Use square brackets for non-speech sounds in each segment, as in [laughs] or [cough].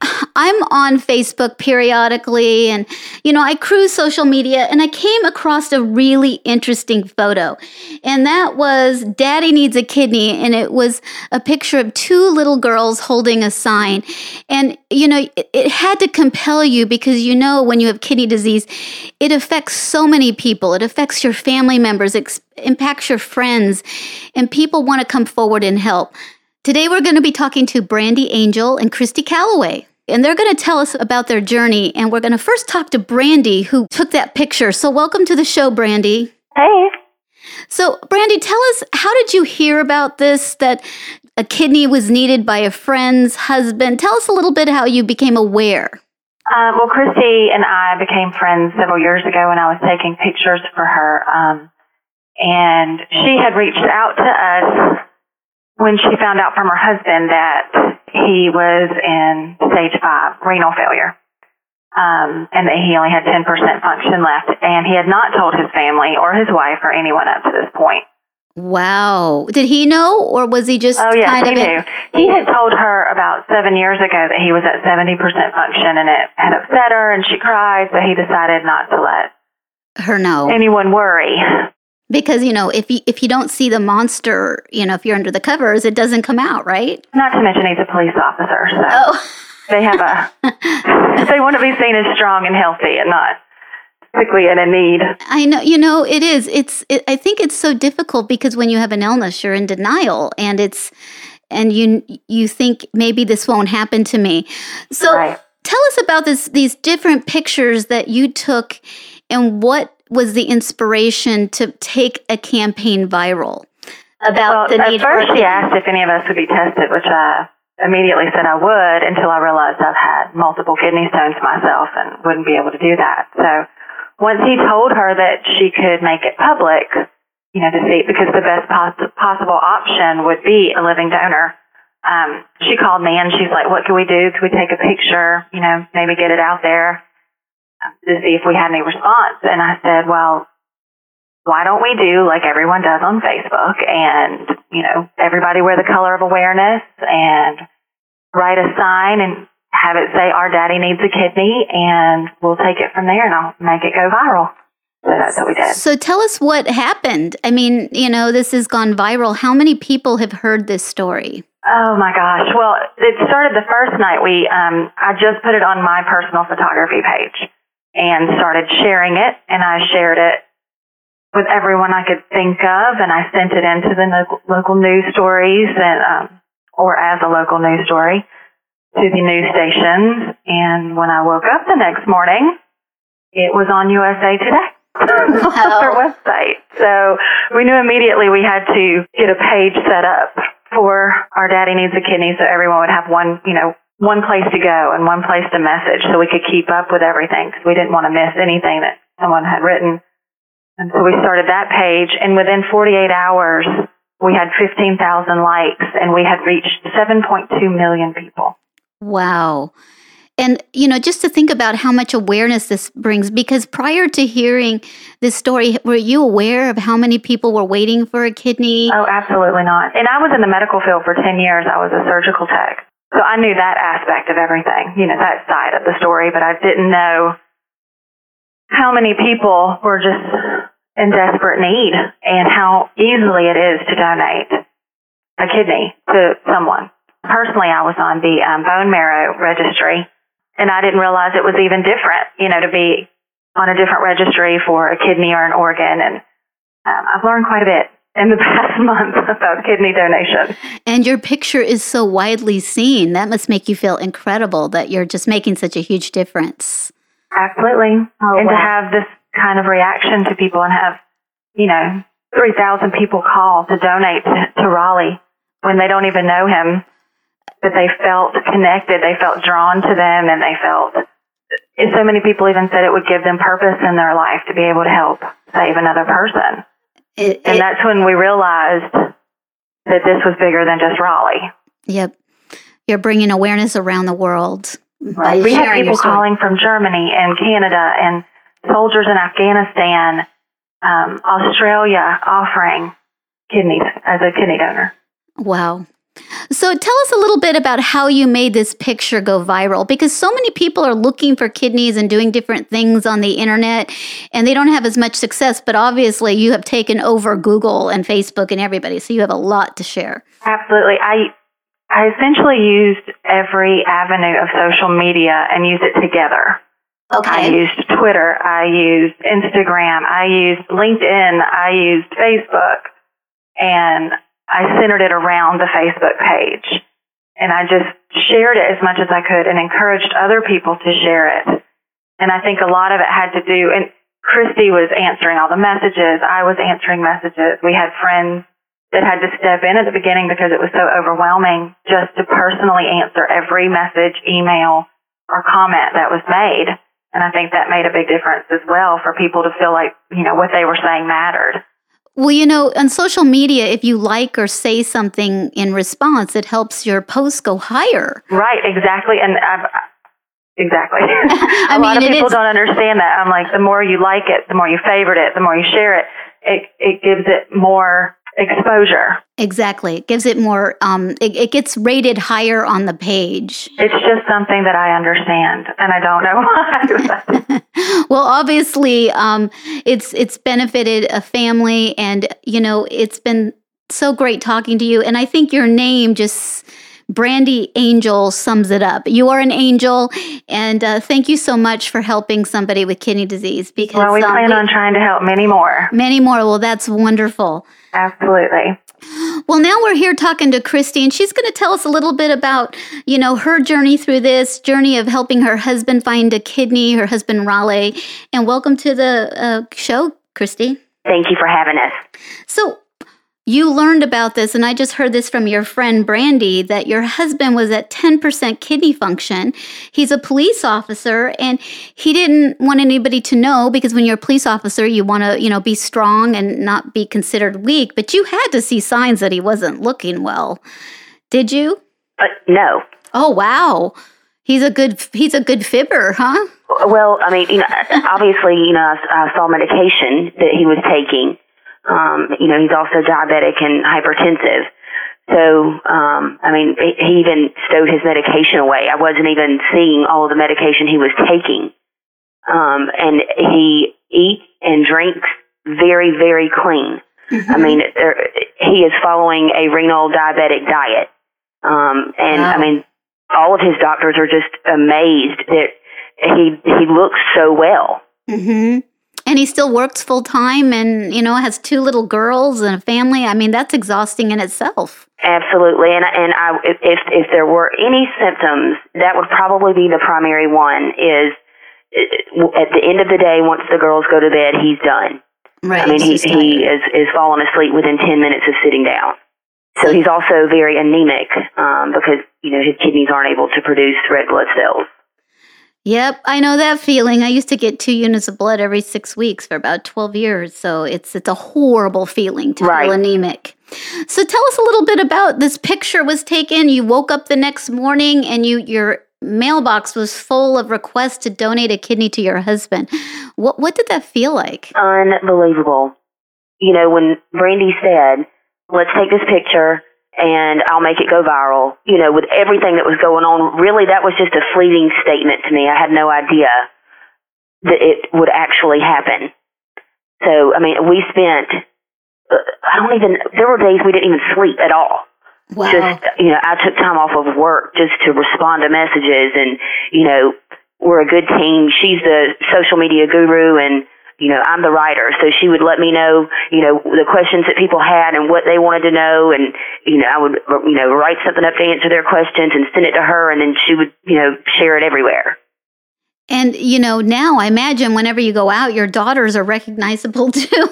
I'm on Facebook periodically and, you know, I cruise social media and I came across a really interesting photo. And that was Daddy Needs a Kidney. And it was a picture of two little girls holding a sign. And, you know, it, it had to compel you because, you know, when you have kidney disease, it affects so many people. It affects your family members, it impacts your friends, and people want to come forward and help. Today, we're going to be talking to Brandy Angel and Christy Callaway. And they're going to tell us about their journey. And we're going to first talk to Brandy, who took that picture. So, welcome to the show, Brandy. Hey. So, Brandy, tell us how did you hear about this that a kidney was needed by a friend's husband? Tell us a little bit how you became aware. Uh, well, Christy and I became friends several years ago when I was taking pictures for her. Um, and she had reached out to us when she found out from her husband that he was in stage five renal failure. Um, and that he only had 10% function left. And he had not told his family or his wife or anyone up to this point. Wow. Did he know or was he just Oh, yes, kind he of knew. He had told her about seven years ago that he was at 70% function and it had upset her and she cried, so he decided not to let her know? anyone worry. Because, you know, if you, if you don't see the monster, you know, if you're under the covers, it doesn't come out, right? Not to mention he's a police officer, so Oh. they have a [laughs] they want to be seen as strong and healthy and not quickly in a need. I know, you know, it is. It's. It, I think it's so difficult because when you have an illness, you're in denial, and it's, and you you think maybe this won't happen to me. So, Right. tell us about this. These different pictures that you took, and what was the inspiration to take a campaign viral about well, the at need for first she asked if any of us would be tested, which I immediately said I would until I realized I've had multiple kidney stones myself and wouldn't be able to do that. So once he told her that she could make it public, you know, to see, because the best poss- possible option would be a living donor. Um, she called me and she's like, what can we do? Can we take a picture? You know, maybe get it out there to see if we had any response. And I said, well, why don't we do like everyone does on Facebook and, you know, everybody wear the color of awareness and write a sign and have it say, our daddy needs a kidney and we'll take it from there and I'll make it go viral. So that's what we did. So tell us what happened. I mean, you know, this has gone viral. How many people have heard this story? Oh my gosh. Well, it started the first night we, um, I just put it on my personal photography page and started sharing it and I shared it with everyone I could think of and I sent it into the local, local news stories and, um, or as a local news story to the news stations. And when I woke up the next morning, it was on USA Today. [laughs] on their website. So we knew immediately we had to get a page set up for our daddy needs a kidney so everyone would have one, you know, one place to go and one place to message so we could keep up with everything because we didn't want to miss anything that someone had written. And so we started that page and within 48 hours we had 15,000 likes and we had reached 7.2 million people. Wow. And, you know, just to think about how much awareness this brings, because prior to hearing this story, were you aware of how many people were waiting for a kidney? Oh, absolutely not. And I was in the medical field for 10 years. I was a surgical tech. So I knew that aspect of everything, you know, that side of the story, but I didn't know how many people were just in desperate need and how easily it is to donate a kidney to someone. Personally, I was on the um, bone marrow registry and I didn't realize it was even different, you know, to be on a different registry for a kidney or an organ. And um, I've learned quite a bit in the [laughs] past month about kidney donation. And your picture is so widely seen. That must make you feel incredible that you're just making such a huge difference. Absolutely. Oh, and to have this kind of reaction to people and have, you know, 3,000 people call to donate to, to Raleigh when they don't even know him, but they felt connected, they felt drawn to them, and they felt, so many people even said it would give them purpose in their life to be able to help. Save another person. It- And it- that's when we realized that this was bigger than just Raleigh. yep. You're bringing awareness around the world. by we had people calling from Germany and Canada and soldiers in Afghanistan, um, Australia offering kidneys as a kidney donor. Wow. So tell us a little bit about how you made this picture go viral because so many people are looking for kidneys and doing different things on the internet and they don't have as much success, but obviously you have taken over Google and Facebook and everybody, so you have a lot to share. Absolutely. I I essentially used every avenue of social media and used it together. Okay. I used Twitter, I used Instagram, I used LinkedIn, I used Facebook, and I centered it around the Facebook page. And I just shared it as much as I could and encouraged other people to share it. And I think a lot of it had to do, and Christy was answering all the messages, I was answering messages. We had friends that had to step in at the beginning because it was so overwhelming just to personally answer every message, email, or comment that was made. And I think that made a big difference as well for people to feel like, you know, what they were saying mattered. Well, you know, on social media, if you like or say something in response, it helps your post go higher. Right, exactly. And I've, exactly. [laughs] A lot of people is- don't understand that. I'm like, the more you like it, the more you favorite it, the more you share it, it, it gives it more exposure. Exactly. It gives it more, um, it, it gets rated higher on the page. It's just something that I understand, and I don't know [laughs] why. [laughs] well, obviously, um, it's it's benefited a family, and you know, it's been so great talking to you. And I think your name just Brandy Angel sums it up. You are an angel, and uh, thank you so much for helping somebody with kidney disease. Because well, we um, plan on trying to help many more. many more. Well, that's wonderful. Absolutely. Well, now we're here talking to Christy, and she's going to tell us a little bit about, you know, her journey through this journey of helping her husband find a kidney, her husband Raleigh. And welcome to the uh, show, Christy. Thank you for having us. So, you learned about this, and I just heard this from your friend Brandy that your husband was at 10% kidney function. He's a police officer, and he didn't want anybody to know because when you're a police officer, you want to, you know, be strong and not be considered weak. But you had to see signs that he wasn't looking well. Did you? Uh, no. Oh wow, he's a good he's a good fibber, huh? Well, I mean, you know, obviously, you know, I, I saw medication that he was taking. Um, you know, he's also diabetic and hypertensive. So, um, I mean, he even stowed his medication away. I wasn't even seeing all of the medication he was taking. Um, and he eats and drinks very, very clean. I mean, there, he is following a renal diabetic diet. Um, and Wow. I mean, all of his doctors are just amazed that he he looks so well. hmm And he still works full time, and you know has two little girls and a family. I mean, that's exhausting in itself. Absolutely, and and I if if there were any symptoms, that would probably be the primary one. Is uh, at the end of the day, once the girls go to bed, he's done. Right. I mean, he he is is falling asleep within ten minutes of sitting down. So he's also very anemic um, because you know his kidneys aren't able to produce red blood cells. Yep, I know that feeling. I used to get two units of blood every six weeks for about twelve years, so it's it's a horrible feeling to Right. feel anemic. So tell us a little bit about this picture was taken. You woke up the next morning and you your mailbox was full of requests to donate a kidney to your husband. What what did that feel like? Unbelievable. You know, when Brandy said, let's take this picture and I'll make it go viral, you know, with everything that was going on, really that was just a fleeting statement to me. I had no idea that it would actually happen. So, I mean, we spent, uh, I don't even, there were days we didn't even sleep at all Wow. just you know i took time off of work just to respond to messages and you know we're a good team she's the social media guru and you know i'm the writer so she would let me know you know the questions that people had and what they wanted to know and you know i would you know write something up to answer their questions and send it to her and then she would you know share it everywhere And you know, now I imagine whenever you go out, your daughters are recognizable [laughs] too.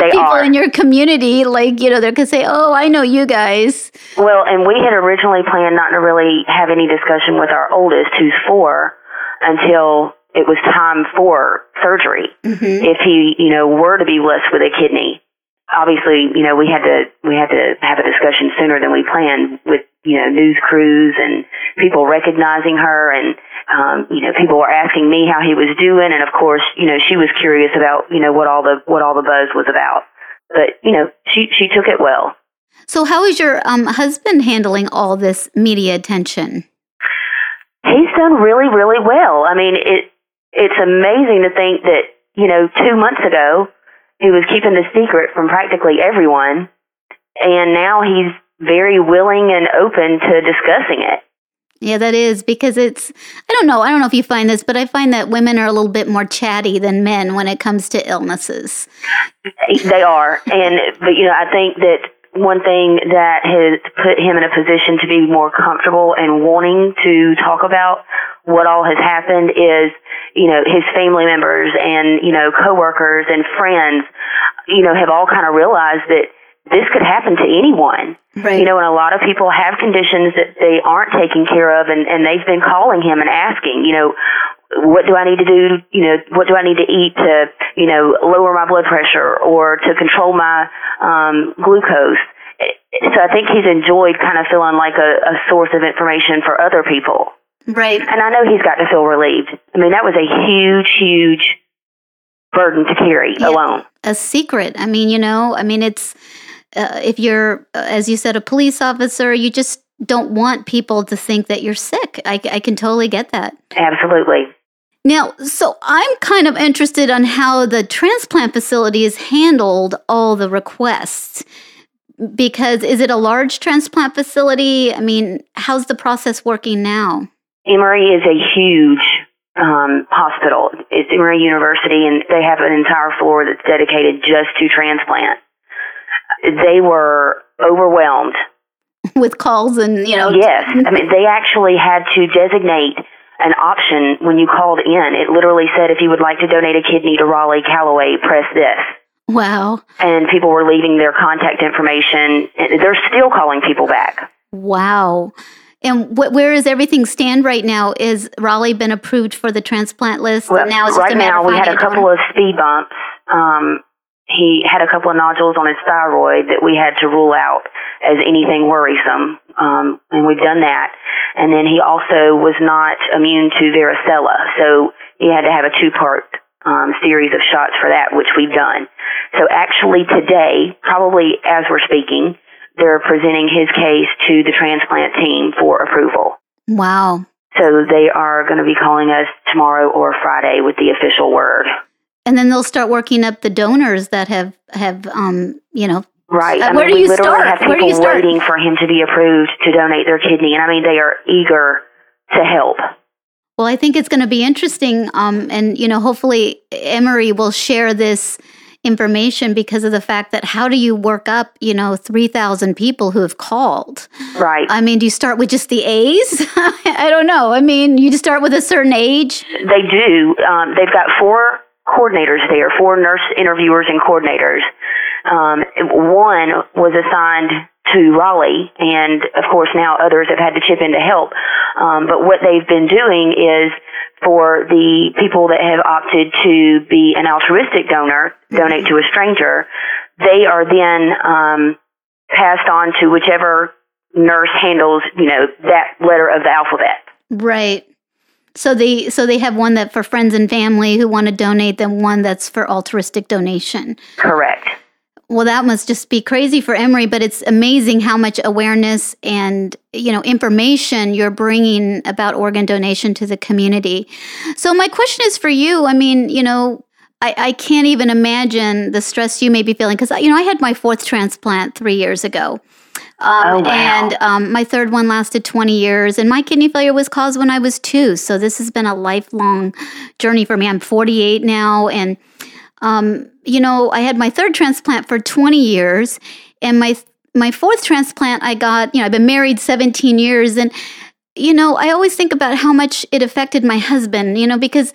They People are. in your community, like you know, they're gonna say, "Oh, I know you guys." Well, and we had originally planned not to really have any discussion with our oldest, who's four, until it was time for surgery Mm-hmm. if he, you know, were to be blessed with a kidney. Obviously, you know, we had to we had to have a discussion sooner than we planned with you know news crews and people recognizing her and um, you know people were asking me how he was doing and of course you know she was curious about you know what all the what all the buzz was about. But you know she she took it well. So, how is your um, husband handling all this media attention? He's done really, really well. I mean, it it's amazing to think that you know two months ago he was keeping the secret from practically everyone, and now he's very willing and open to discussing it. Yeah, that is because it's, I don't know, I don't know if you find this, but I find that women are a little bit more chatty than men when it comes to illnesses. They are, and but you know, I think that one thing that has put him in a position to be more comfortable and wanting to talk about what all has happened is, you know, his family members and you know coworkers and friends, you know, have all kind of realized that this could happen to anyone. Right. You know, and a lot of people have conditions that they aren't taking care of, and, and they've been calling him and asking, you know, what do I need to do? You know, what do I need to eat to, you know, lower my blood pressure or to control my um, glucose? So I think he's enjoyed kind of feeling like a, a source of information for other people. Right. And I know he's got to feel relieved. I mean, that was a huge, huge burden to carry Yeah. alone. A secret. I mean, you know, I mean, it's, uh, if you're, uh, as you said, a police officer, you just don't want people to think that you're sick. I, I can totally get that. Absolutely. Now, so I'm kind of interested on how the transplant facility has handled all the requests. Because is it a large transplant facility? I mean, how's the process working now? Emory is a huge um, hospital. It's Emory University, and they have an entire floor that's dedicated just to transplant. They were overwhelmed. [laughs] With calls and, you know, Yes, I mean they actually had to designate an option when you called in. It literally said if you would like to donate a kidney to Raleigh Callaway, press this. wow. And people were leaving their contact information. They're still calling people back. Wow. And wh- where does everything stand right now? Is Raleigh been approved for the transplant list? Well, now right now we had a couple donor? of speed bumps. Um, he had a couple of nodules on his thyroid that we had to rule out as anything worrisome, um, and we've done that. And then he also was not immune to varicella, so he had to have a two-part um, series of shots for that, which we've done. So actually today, probably as we're speaking, they're presenting his case to the transplant team for approval. Wow. So they are going to be calling us tomorrow or Friday with the official word. And then they'll start working up the donors that have have um, you know, Right. Uh, where mean, do you start? have Where do you start? waiting for him to be approved to donate their kidney, and I mean, they are eager to help. Well, I think it's going to be interesting. Um, and, you know, hopefully Emory will share this information because of the fact that how do you work up, you know, 3,000 people who have called? Right. I mean, do you start with just the A's? [laughs] I don't know. I mean, you just start with a certain age? They do. Um, they've got four coordinators there, four nurse interviewers and coordinators. Um, one was assigned to Raleigh, and of course now others have had to chip in to help. Um, but what they've been doing is for the people that have opted to be an altruistic donor, donate to a stranger, they are then um, passed on to whichever nurse handles, you know, that letter of the alphabet. Right. So they so they have one that for friends and family who want to donate, then one that's for altruistic donation. Correct. Well, that must just be crazy for Emory, but it's amazing how much awareness and you know information you're bringing about organ donation to the community. So my question is for you. I mean, you know, I, I can't even imagine the stress you may be feeling because you know I had my fourth transplant three years ago. Um, Oh, wow. And um, my third one lasted 20 years, and my kidney failure was caused when I was two. So this has been a lifelong journey for me. I'm 48 now, and um, you know, I had my third transplant for 20 years, and my my fourth transplant I got. You know, I've been married 17 years, and you know, I always think about how much it affected my husband. You know, because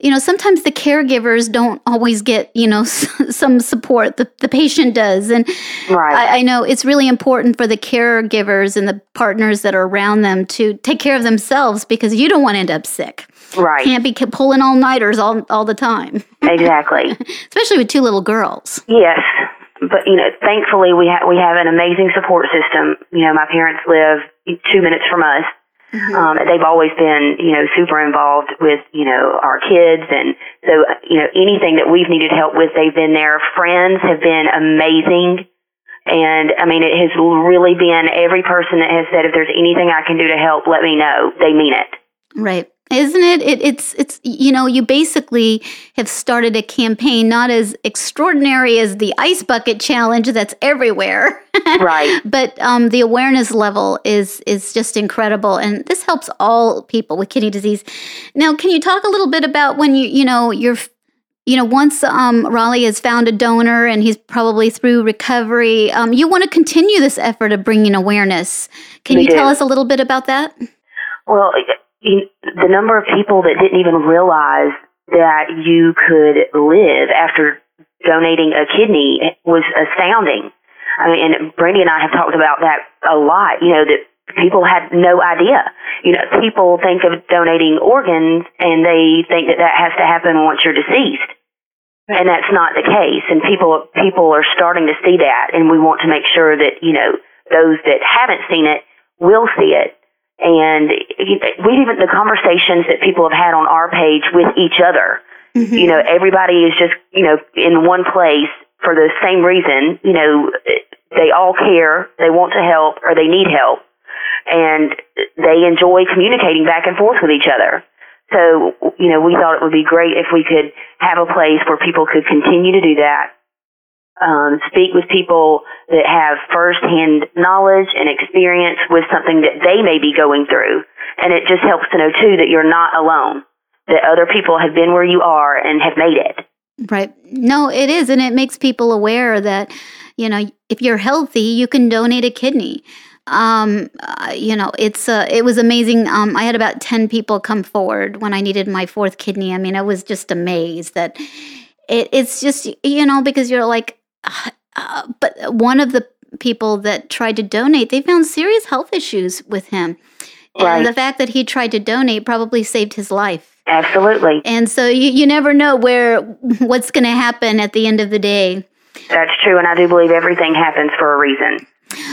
you know, sometimes the caregivers don't always get, you know, [laughs] some support. The, the patient does. And right. I, I, know it's really important for the caregivers and the partners that are around them to take care of themselves because you don't want to end up sick. Right. Can't be pulling all nighters all, all the time. [laughs] Exactly. Especially with two little girls. Yes. But, you know, thankfully we, ha- we have an amazing support system. You know, my parents live two minutes from us Mm-hmm. Um, they've always been, you know, super involved with, you know, our kids. And so, you know, anything that we've needed help with, they've been there. Friends have been amazing. And I mean, it has really been every person that has said, if there's anything I can do to help, let me know. They mean it. Right isn't it? it? it's it's you know you basically have started a campaign not as extraordinary as the ice bucket challenge that's everywhere [laughs] right but um, the awareness level is is just incredible and this helps all people with kidney disease now can you talk a little bit about when you you know you're you know once um, raleigh has found a donor and he's probably through recovery um, you want to continue this effort of bringing awareness can we you do. tell us a little bit about that well the number of people that didn't even realize that you could live after donating a kidney was astounding. I mean, and Brandy and I have talked about that a lot, you know, that people had no idea. You know, people think of donating organs and they think that that has to happen once you're deceased. And that's not the case. And people, people are starting to see that. And we want to make sure that, you know, those that haven't seen it will see it and we even the conversations that people have had on our page with each other. Mm-hmm. You know, everybody is just you know in one place for the same reason. You know, they all care, they want to help, or they need help, and they enjoy communicating back and forth with each other. So, you know, we thought it would be great if we could have a place where people could continue to do that um, speak with people that have firsthand knowledge and experience with something that they may be going through. And it just helps to know, too, that you're not alone, that other people have been where you are and have made it. Right. No, it is. And it makes people aware that, you know, if you're healthy, you can donate a kidney. Um, uh, you know, it's uh, it was amazing. Um, I had about ten people come forward when I needed my fourth kidney. I mean, I was just amazed that it, it's just you know because you're like uh, but one of the people that tried to donate, they found serious health issues with him. Right. And the fact that he tried to donate probably saved his life. Absolutely. And so you, you never know where what's going to happen at the end of the day. That's true, and I do believe everything happens for a reason.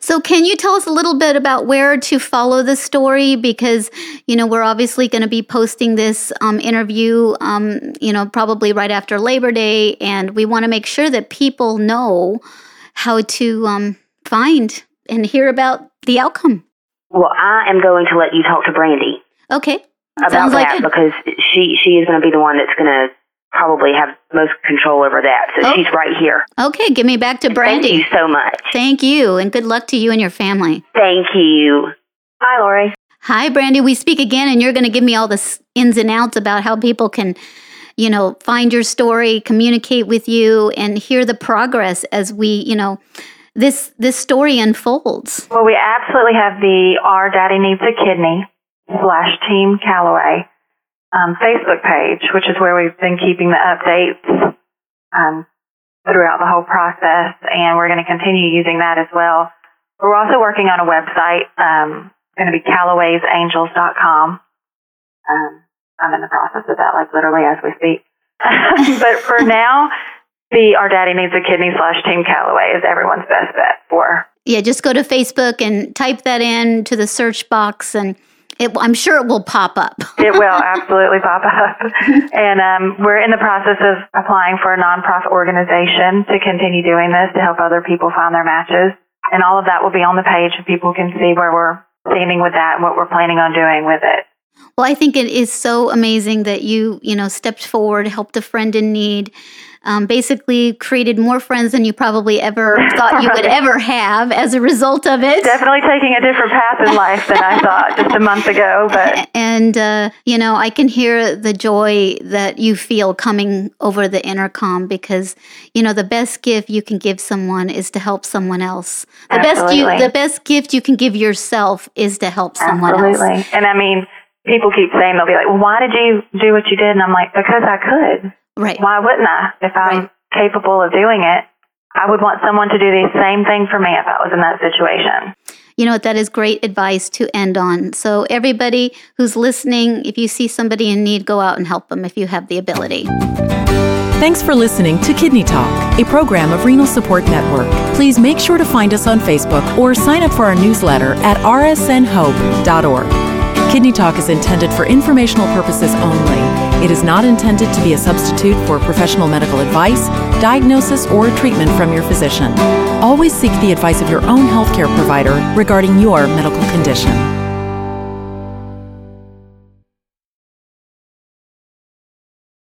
So, can you tell us a little bit about where to follow the story? Because, you know, we're obviously going to be posting this um, interview, um, you know, probably right after Labor Day, and we want to make sure that people know how to um, find and hear about the outcome. Well, I am going to let you talk to Brandy. Okay. About Sounds that like because she she is going to be the one that's going to probably have most control over that. So Oh. she's right here. Okay, give me back to Brandy. Thank you so much. Thank you, and good luck to you and your family. Thank you. Hi, Lori. Hi, Brandy. We speak again, and you're going to give me all the ins and outs about how people can, you know, find your story, communicate with you, and hear the progress as we, you know, this this story unfolds. Well, we absolutely have the Our Daddy Needs a Kidney slash Team Callaway um, Facebook page, which is where we've been keeping the updates um, throughout the whole process, and we're going to continue using that as well. We're also working on a website, um, going to be Callaway'sAngels.com. Um, I'm in the process of that, like literally as we speak. [laughs] but for now, the Our Daddy Needs a Kidney slash Team Callaway is everyone's best bet for Yeah, just go to Facebook and type that in to the search box, and it, I'm sure it will pop up. It will [laughs] absolutely pop up. And um, we're in the process of applying for a nonprofit organization to continue doing this to help other people find their matches. And all of that will be on the page and people can see where we're standing with that and what we're planning on doing with it. Well, I think it is so amazing that you, you know, stepped forward, helped a friend in need, um, basically created more friends than you probably ever thought you would [laughs] ever have as a result of it. Definitely taking a different path in life than I thought just a month ago, but [laughs] And, uh, you know, I can hear the joy that you feel coming over the intercom because, you know, the best gift you can give someone is to help someone else. The best you, Absolutely. the best gift you can give yourself is to help someone else. absolutely. else. And I mean, people keep saying they'll be like, well, "Why did you do what you did?" And I'm like, "Because I could. Right. Why wouldn't I? If I'm Right. capable of doing it, I would want someone to do the same thing for me if I was in that situation." You know what? That is great advice to end on. So, everybody who's listening, if you see somebody in need, go out and help them if you have the ability. Thanks for listening to Kidney Talk, a program of Renal Support Network. Please make sure to find us on Facebook or sign up for our newsletter at rsnhope.org. Kidney Talk is intended for informational purposes only. It is not intended to be a substitute for professional medical advice, diagnosis, or treatment from your physician. Always seek the advice of your own healthcare provider regarding your medical condition.